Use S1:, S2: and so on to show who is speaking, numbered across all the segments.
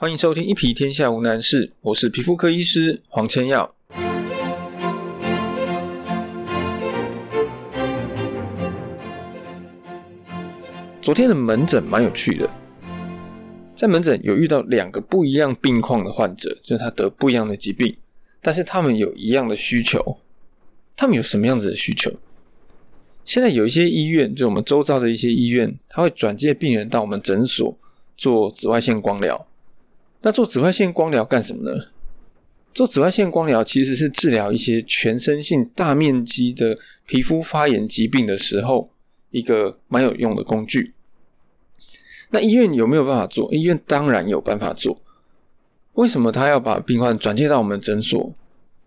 S1: 欢迎收听《一皮天下无难事》，我是皮肤科医师黄千耀。昨天的门诊蛮有趣的，在门诊有遇到两个不一样病况的患者，就是他得不一样的疾病，但是他们有一样的需求。他们有什么样子的需求？现在有一些医院，就我们周遭的一些医院，他会转介病人到我们诊所做紫外线光疗。那做紫外线光疗干什么呢？做紫外线光疗其实是治疗一些全身性大面积的皮肤发炎疾病的时候，一个蛮有用的工具。那医院有没有办法做？医院当然有办法做。为什么他要把病患转介到我们诊所？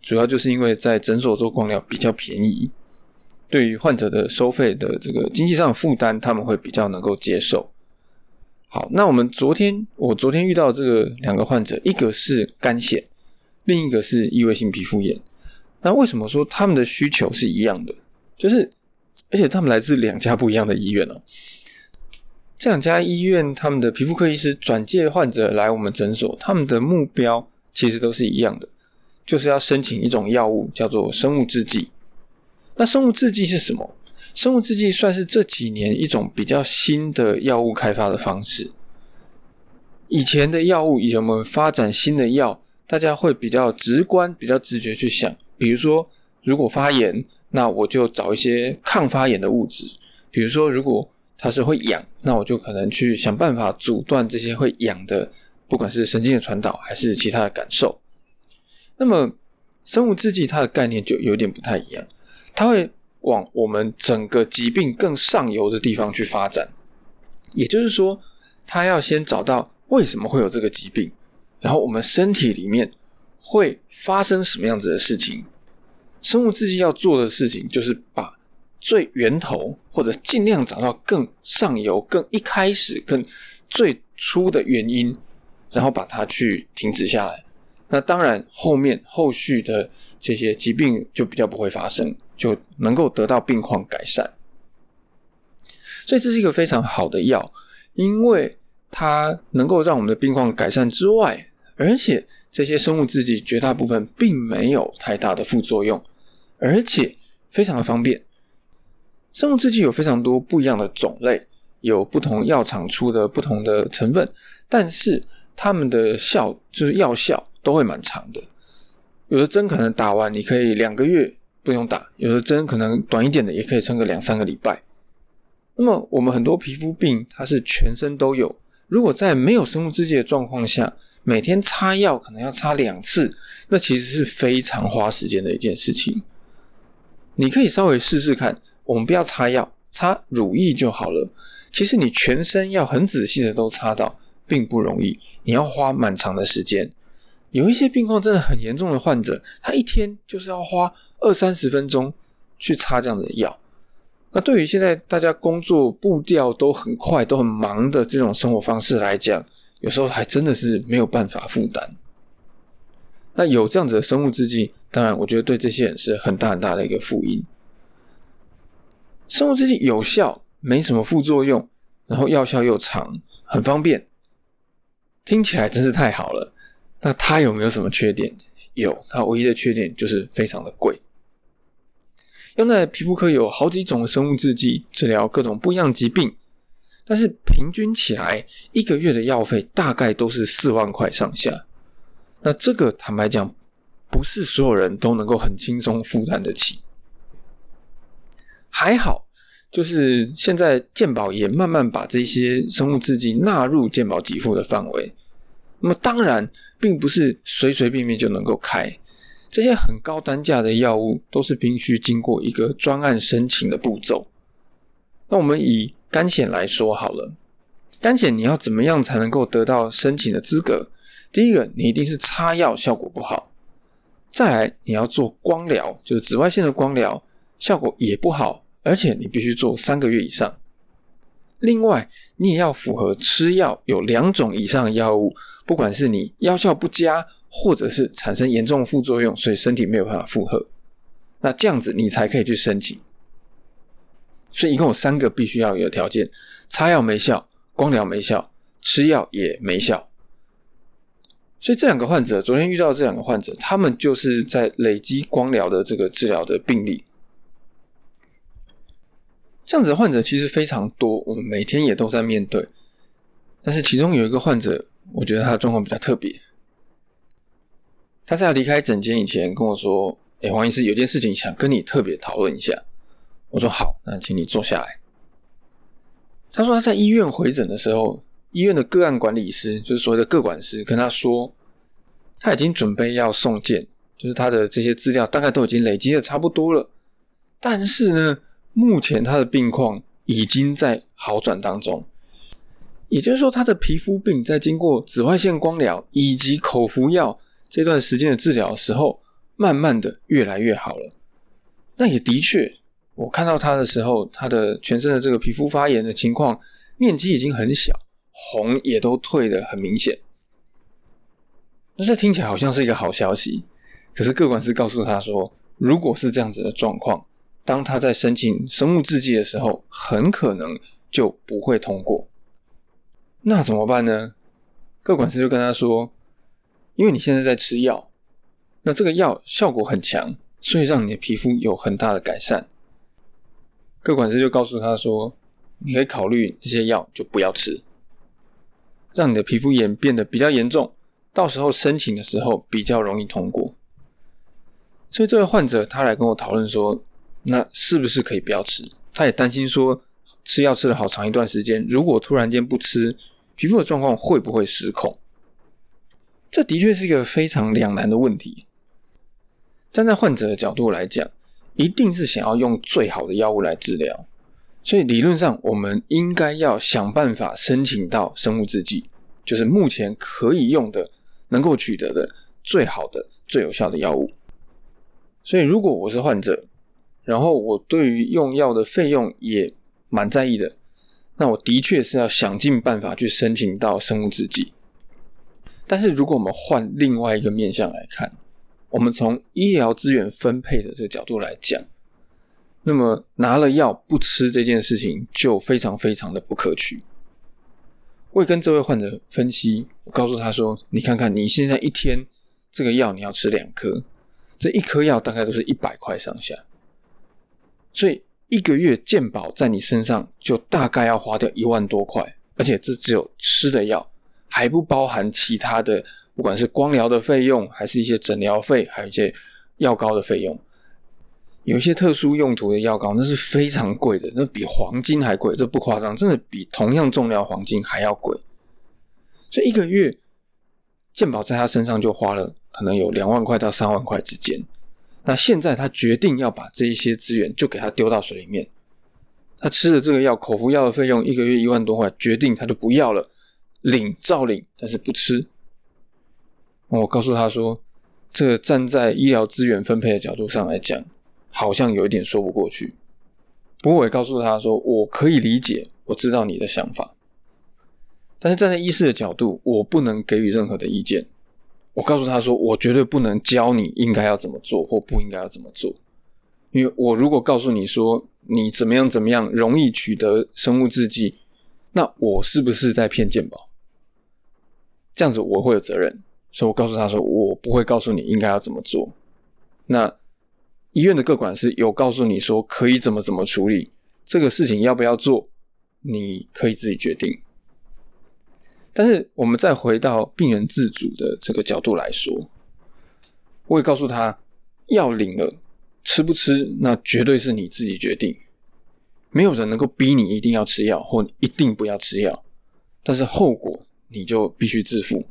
S1: 主要就是因为在诊所做光疗比较便宜，对于患者的收费的这个经济上的负担，他们会比较能够接受。好，那我们昨天我昨天遇到这个两个患者，一个是肝腺，另一个是异位性皮肤炎。那为什么说他们的需求是一样的？就是而且他们来自两家不一样的医院哦。这两家医院他们的皮肤科医师转介患者来我们诊所，他们的目标其实都是一样的。就是要申请一种药物，叫做生物制剂。那生物制剂是什么？生物制剂算是这几年一种比较新的药物开发的方式。以前的药物，以前我们发展新的药，大家会比较直观、比较直觉去想，比如说，如果发炎，那我就找一些抗发炎的物质；比如说，如果它是会痒，那我就可能去想办法阻断这些会痒的，不管是神经的传导还是其他的感受。那么，生物制剂它的概念就有点不太一样，它会往我们整个疾病更上游的地方去发展。也就是说，它要先找到为什么会有这个疾病，然后我们身体里面会发生什么样子的事情。生物制剂要做的事情，就是把最源头或者尽量找到更上游、更一开始、更最初的原因，然后把它去停止下来。那当然，后面后续的这些疾病就比较不会发生，就能够得到病况改善。所以这是一个非常好的药，因为它能够让我们的病况改善之外，而且这些生物制剂绝大部分并没有太大的副作用，而且非常的方便。生物制剂有非常多不一样的种类，有不同药厂出的不同的成分，但是它们的效就是药效。都会蛮长的，有的针可能打完你可以两个月不用打，有的针可能短一点的也可以撑个两三个礼拜。那么我们很多皮肤病它是全身都有，如果在没有生物制剂的状况下，每天擦药可能要擦两次，那其实是非常花时间的一件事情。你可以稍微试试看，我们不要擦药，擦乳液就好了。其实你全身要很仔细的都擦到，并不容易，你要花蛮长的时间。有一些病况真的很严重的患者，他一天就是要花二三十分钟去擦这样的药。那对于现在大家工作步调都很快、都很忙的这种生活方式来讲，有时候还真的是没有办法负担。那有这样子的生物制剂，当然我觉得对这些人是很大很大的一个福音。生物制剂有效，没什么副作用，然后药效又长，很方便，听起来真是太好了。那它有没有什么缺点？有，它唯一的缺点就是非常的贵。用在皮肤科有好几种生物制剂治疗各种不一样疾病，但是平均起来一个月的药费大概都是四万块上下。那这个坦白讲，不是所有人都能够很轻松负担得起。还好，就是现在健保也慢慢把这些生物制剂纳入健保给付的范围。那么当然，并不是随随便便就能够开这些很高单价的药物，都是必须经过一个专案申请的步骤。那我们以肝险来说好了，肝险你要怎么样才能够得到申请的资格？第一个，你一定是擦药效果不好；再来，你要做光疗，就是紫外线的光疗，效果也不好，而且你必须做三个月以上。另外，你也要符合吃药有两种以上的药物，不管是你药效不佳，或者是产生严重副作用，所以身体没有办法负荷，那这样子你才可以去申请。所以一共有三个必须要有条件：擦药没效，光疗没效，吃药也没效。所以这两个患者，昨天遇到这两个患者，他们就是在累积光疗的这个治疗的病例。这样子的患者其实非常多，我们每天也都在面对。但是其中有一个患者，我觉得他的状况比较特别。他在要离开诊间以前跟我说：“哎，黄医师，有件事情想跟你特别讨论一下。”我说：“好，那请你坐下来。”他说他在医院回诊的时候，医院的个案管理师，就是所谓的个管师，跟他说他已经准备要送件，就是他的这些资料大概都已经累积的差不多了，但是呢。目前他的病况已经在好转当中，也就是说，他的皮肤病在经过紫外线光疗以及口服药这段时间的治疗时候，慢慢的越来越好了。那也的确，我看到他的时候，他的全身的这个皮肤发炎的情况面积已经很小，红也都退的很明显。那这听起来好像是一个好消息，可是各管师告诉他说，如果是这样子的状况。当他在申请生物制剂的时候，很可能就不会通过。那怎么办呢？各管师就跟他说：“因为你现在在吃药，那这个药效果很强，所以让你的皮肤有很大的改善。”各管师就告诉他说：“你可以考虑这些药就不要吃，让你的皮肤炎变得比较严重，到时候申请的时候比较容易通过。”所以这位患者他来跟我讨论说。那是不是可以不要吃？他也担心说，吃药吃了好长一段时间，如果突然间不吃，皮肤的状况会不会失控？这的确是一个非常两难的问题。站在患者的角度来讲，一定是想要用最好的药物来治疗，所以理论上我们应该要想办法申请到生物制剂，就是目前可以用的、能够取得的最好的、最有效的药物。所以如果我是患者，然后我对于用药的费用也蛮在意的，那我的确是要想尽办法去申请到生物制剂。但是如果我们换另外一个面向来看，我们从医疗资源分配的这个角度来讲，那么拿了药不吃这件事情就非常非常的不可取。我也跟这位患者分析，我告诉他说：“你看看你现在一天这个药你要吃两颗，这一颗药大概都是一百块上下。”所以一个月健保在你身上就大概要花掉一万多块，而且这只有吃的药，还不包含其他的，不管是光疗的费用，还是一些诊疗费，还有一些药膏的费用。有一些特殊用途的药膏，那是非常贵的，那比黄金还贵，这不夸张，真的比同样重量黄金还要贵。所以一个月健保在他身上就花了可能有两万块到三万块之间。那现在他决定要把这一些资源就给他丢到水里面，他吃了这个药口服药的费用一个月一万多块，决定他就不要了，领照领，但是不吃。我告诉他说，这个站在医疗资源分配的角度上来讲，好像有一点说不过去。不过我也告诉他说，我可以理解，我知道你的想法，但是站在医师的角度，我不能给予任何的意见。我告诉他说：“我绝对不能教你应该要怎么做或不应该要怎么做，因为我如果告诉你说你怎么样怎么样容易取得生物制剂，那我是不是在骗健保？这样子我会有责任，所以我告诉他说我不会告诉你应该要怎么做。那医院的各管师有告诉你说可以怎么怎么处理这个事情要不要做，你可以自己决定。”但是，我们再回到病人自主的这个角度来说，我也告诉他，药领了，吃不吃，那绝对是你自己决定，没有人能够逼你一定要吃药或一定不要吃药，但是后果你就必须自负。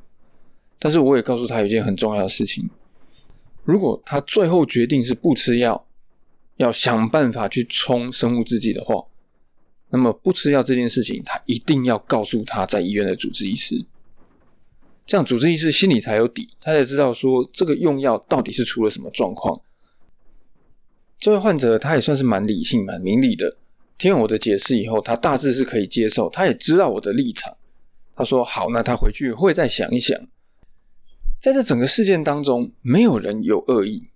S1: 但是，我也告诉他有一件很重要的事情：如果他最后决定是不吃药，要想办法去冲生物制剂的话。那么不吃药这件事情，他一定要告诉他在医院的主治医师，这样主治医师心里才有底，他才知道说这个用药到底是出了什么状况。这位患者他也算是蛮理性、蛮明理的，听完我的解释以后，他大致是可以接受，他也知道我的立场。他说：“好，那他回去会再想一想。”在这整个事件当中，没有人有恶意，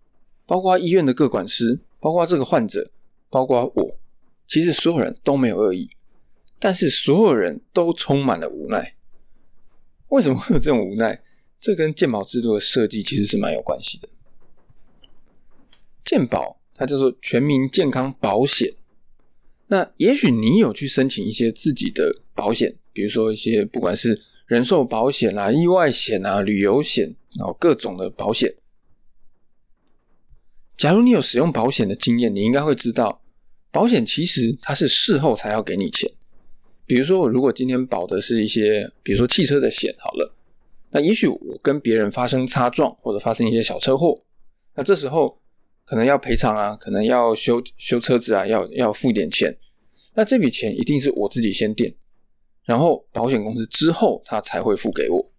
S1: 包括医院的各管师，包括这个患者，包括我。其实所有人都没有恶意，但是所有人都充满了无奈。为什么会有这种无奈？这跟健保制度的设计其实是蛮有关系的。健保它叫做全民健康保险，那也许你有去申请一些自己的保险，比如说一些不管是人寿保险啊、意外险啊、旅游险，然后各种的保险。假如你有使用保险的经验，你应该会知道，保险其实它是事后才要给你钱。比如说，我如果今天保的是一些，比如说汽车的险，好了，那也许我跟别人发生擦撞或者发生一些小车祸，那这时候可能要赔偿啊，可能要修修车子啊，要要付点钱。那这笔钱一定是我自己先垫，然后保险公司之后他才会付给我。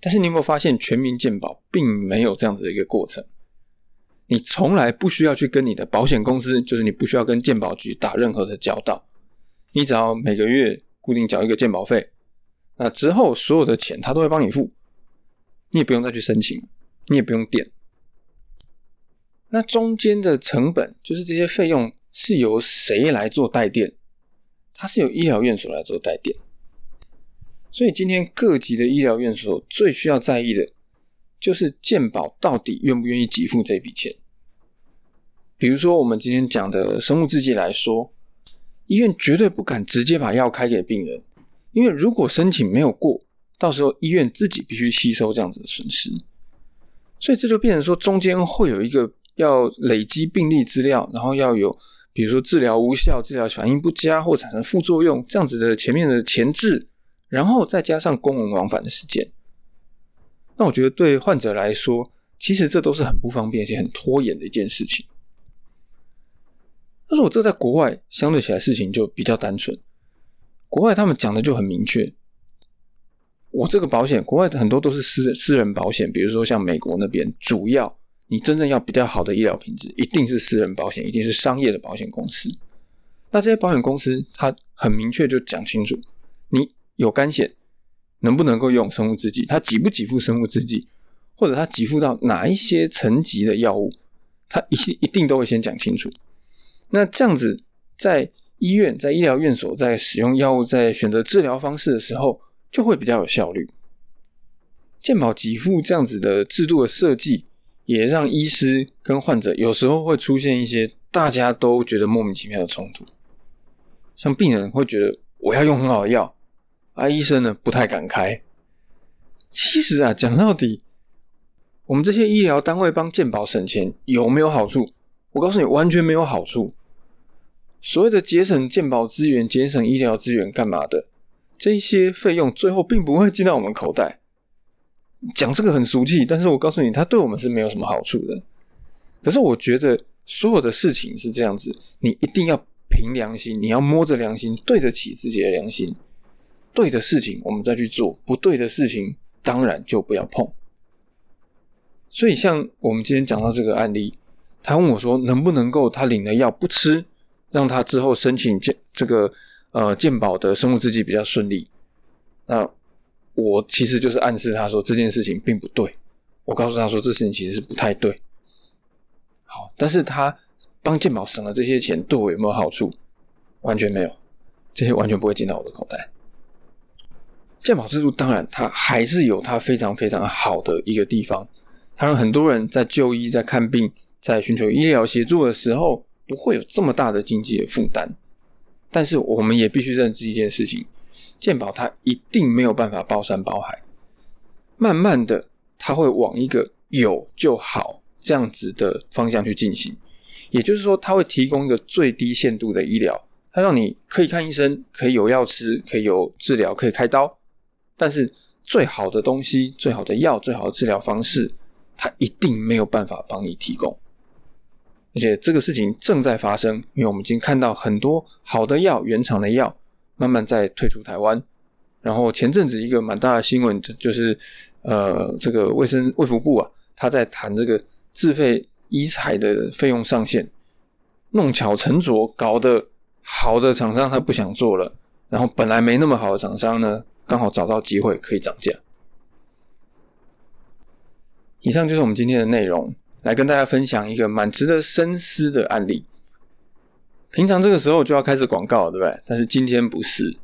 S1: 但是你有没有发现，全民健保并没有这样子的一个过程？你从来不需要去跟你的保险公司，就是你不需要跟健保局打任何的交道。你只要每个月固定缴一个健保费，那之后所有的钱他都会帮你付，你也不用再去申请，你也不用垫。那中间的成本就是这些费用是由谁来做代垫？它是由医疗院所来做代垫。所以今天各级的医疗院所最需要在意的，就是健保到底愿不愿意给付这笔钱。比如说我们今天讲的生物制剂来说。医院绝对不敢直接把药开给病人，因为如果申请没有过，到时候医院自己必须吸收这样子的损失，所以这就变成说中间会有一个要累积病例资料，然后要有比如说治疗无效、治疗反应不佳或产生副作用这样子的前面的前置，然后再加上公文往返的时间，那我觉得对患者来说，其实这都是很不方便且很拖延的一件事情。但是我这在国外相对起来事情就比较单纯，国外他们讲的就很明确。我这个保险，国外的很多都是私私人保险，比如说像美国那边，主要你真正要比较好的医疗品质，一定是私人保险，一定是商业的保险公司。那这些保险公司，它很明确就讲清楚，你有肝险能不能够用生物制剂，它给不给付生物制剂，或者它给付到哪一些层级的药物，它一一定都会先讲清楚。那这样子，在医院、在医疗院所，在使用药物、在选择治疗方式的时候，就会比较有效率。健保给付这样子的制度的设计，也让医师跟患者有时候会出现一些大家都觉得莫名其妙的冲突。像病人会觉得我要用很好的药，而医生呢不太敢开。其实啊，讲到底，我们这些医疗单位帮健保省钱有没有好处？我告诉你，完全没有好处。所谓的节省健保资源、节省医疗资源，干嘛的？这些费用最后并不会进到我们口袋。讲这个很俗气，但是我告诉你，它对我们是没有什么好处的。可是我觉得，所有的事情是这样子，你一定要凭良心，你要摸着良心，对得起自己的良心。对的事情我们再去做，不对的事情当然就不要碰。所以，像我们今天讲到这个案例。他问我说：“能不能够他领了药不吃，让他之后申请健这个呃健保的生物制剂比较顺利？”那我其实就是暗示他说这件事情并不对。我告诉他说这事情其实是不太对。好，但是他帮健保省了这些钱，对我有没有好处？完全没有，这些完全不会进到我的口袋。健保制度当然它还是有它非常非常好的一个地方，它让很多人在就医在看病。在寻求医疗协助的时候，不会有这么大的经济的负担。但是，我们也必须认知一件事情：健保它一定没有办法包山包海。慢慢的，它会往一个有就好这样子的方向去进行。也就是说，它会提供一个最低限度的医疗，它让你可以看医生，可以有药吃，可以有治疗，可以开刀。但是，最好的东西、最好的药、最好的治疗方式，它一定没有办法帮你提供。而且这个事情正在发生，因为我们已经看到很多好的药、原厂的药慢慢在退出台湾。然后前阵子一个蛮大的新闻，就是呃，这个卫生卫福部啊，他在谈这个自费医材的费用上限，弄巧成拙，搞得好的厂商他不想做了，然后本来没那么好的厂商呢，刚好找到机会可以涨价。以上就是我们今天的内容。来跟大家分享一个蛮值得深思的案例。平常这个时候就要开始广告，对不对？但是今天不是，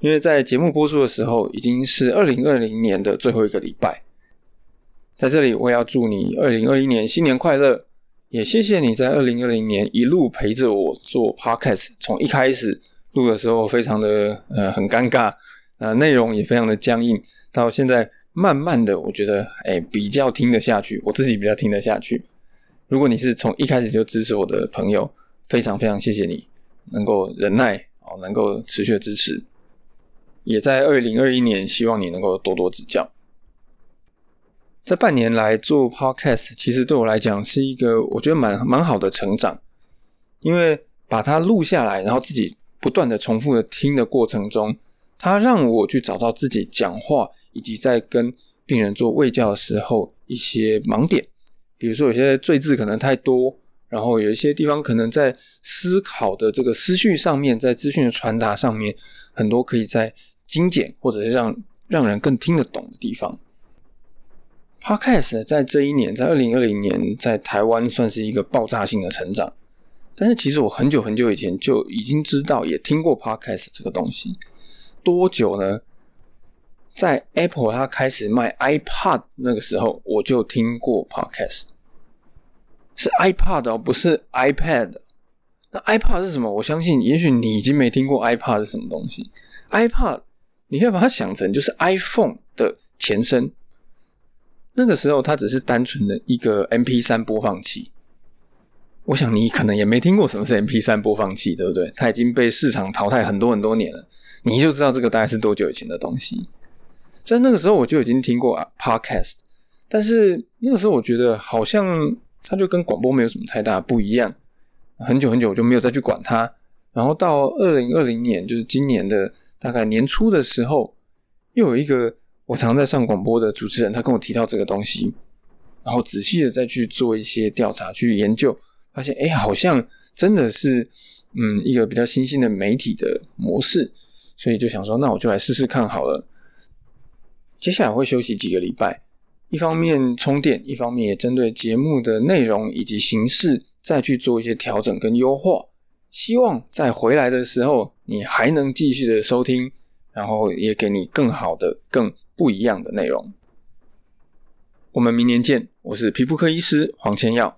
S1: 因为在节目播出的时候已经是二零二零年的最后一个礼拜。在这里，我也要祝你二零二一年新年快乐，也谢谢你在二零二零年一路陪着我做 podcast，从一开始录的时候非常的呃很尴尬，呃内容也非常的僵硬，到现在慢慢的我觉得哎比较听得下去，我自己比较听得下去。如果你是从一开始就支持我的朋友，非常非常谢谢你能够忍耐哦，能够持续的支持，也在二零二一年希望你能够多多指教。这半年来做 podcast，其实对我来讲是一个我觉得蛮蛮好的成长，因为把它录下来，然后自己不断的重复的听的过程中，它让我去找到自己讲话以及在跟病人做卫教的时候一些盲点，比如说有些赘字可能太多，然后有一些地方可能在思考的这个思绪上面，在资讯的传达上面，很多可以在精简或者是让让人更听得懂的地方。Podcast 在这一年，在二零二零年，在台湾算是一个爆炸性的成长。但是其实我很久很久以前就已经知道，也听过 Podcast 这个东西。多久呢？在 Apple 它开始卖 iPad 那个时候，我就听过 Podcast。是 iPad 哦，不是 iPad。那 iPad 是什么？我相信，也许你已经没听过 iPad 是什么东西。iPad 你可以把它想成就是 iPhone 的前身。那个时候，它只是单纯的一个 M P 三播放器。我想你可能也没听过什么是 M P 三播放器，对不对？它已经被市场淘汰很多很多年了。你就知道这个大概是多久以前的东西。在那个时候，我就已经听过啊 Podcast，但是那个时候我觉得好像它就跟广播没有什么太大不一样。很久很久我就没有再去管它。然后到二零二零年，就是今年的大概年初的时候，又有一个。我常在上广播的主持人，他跟我提到这个东西，然后仔细的再去做一些调查、去研究，发现哎，好像真的是嗯一个比较新兴的媒体的模式，所以就想说，那我就来试试看好了。接下来会休息几个礼拜，一方面充电，一方面也针对节目的内容以及形式再去做一些调整跟优化，希望在回来的时候你还能继续的收听，然后也给你更好的、更。不一样的内容，我们明年见。我是皮肤科医师黄千耀。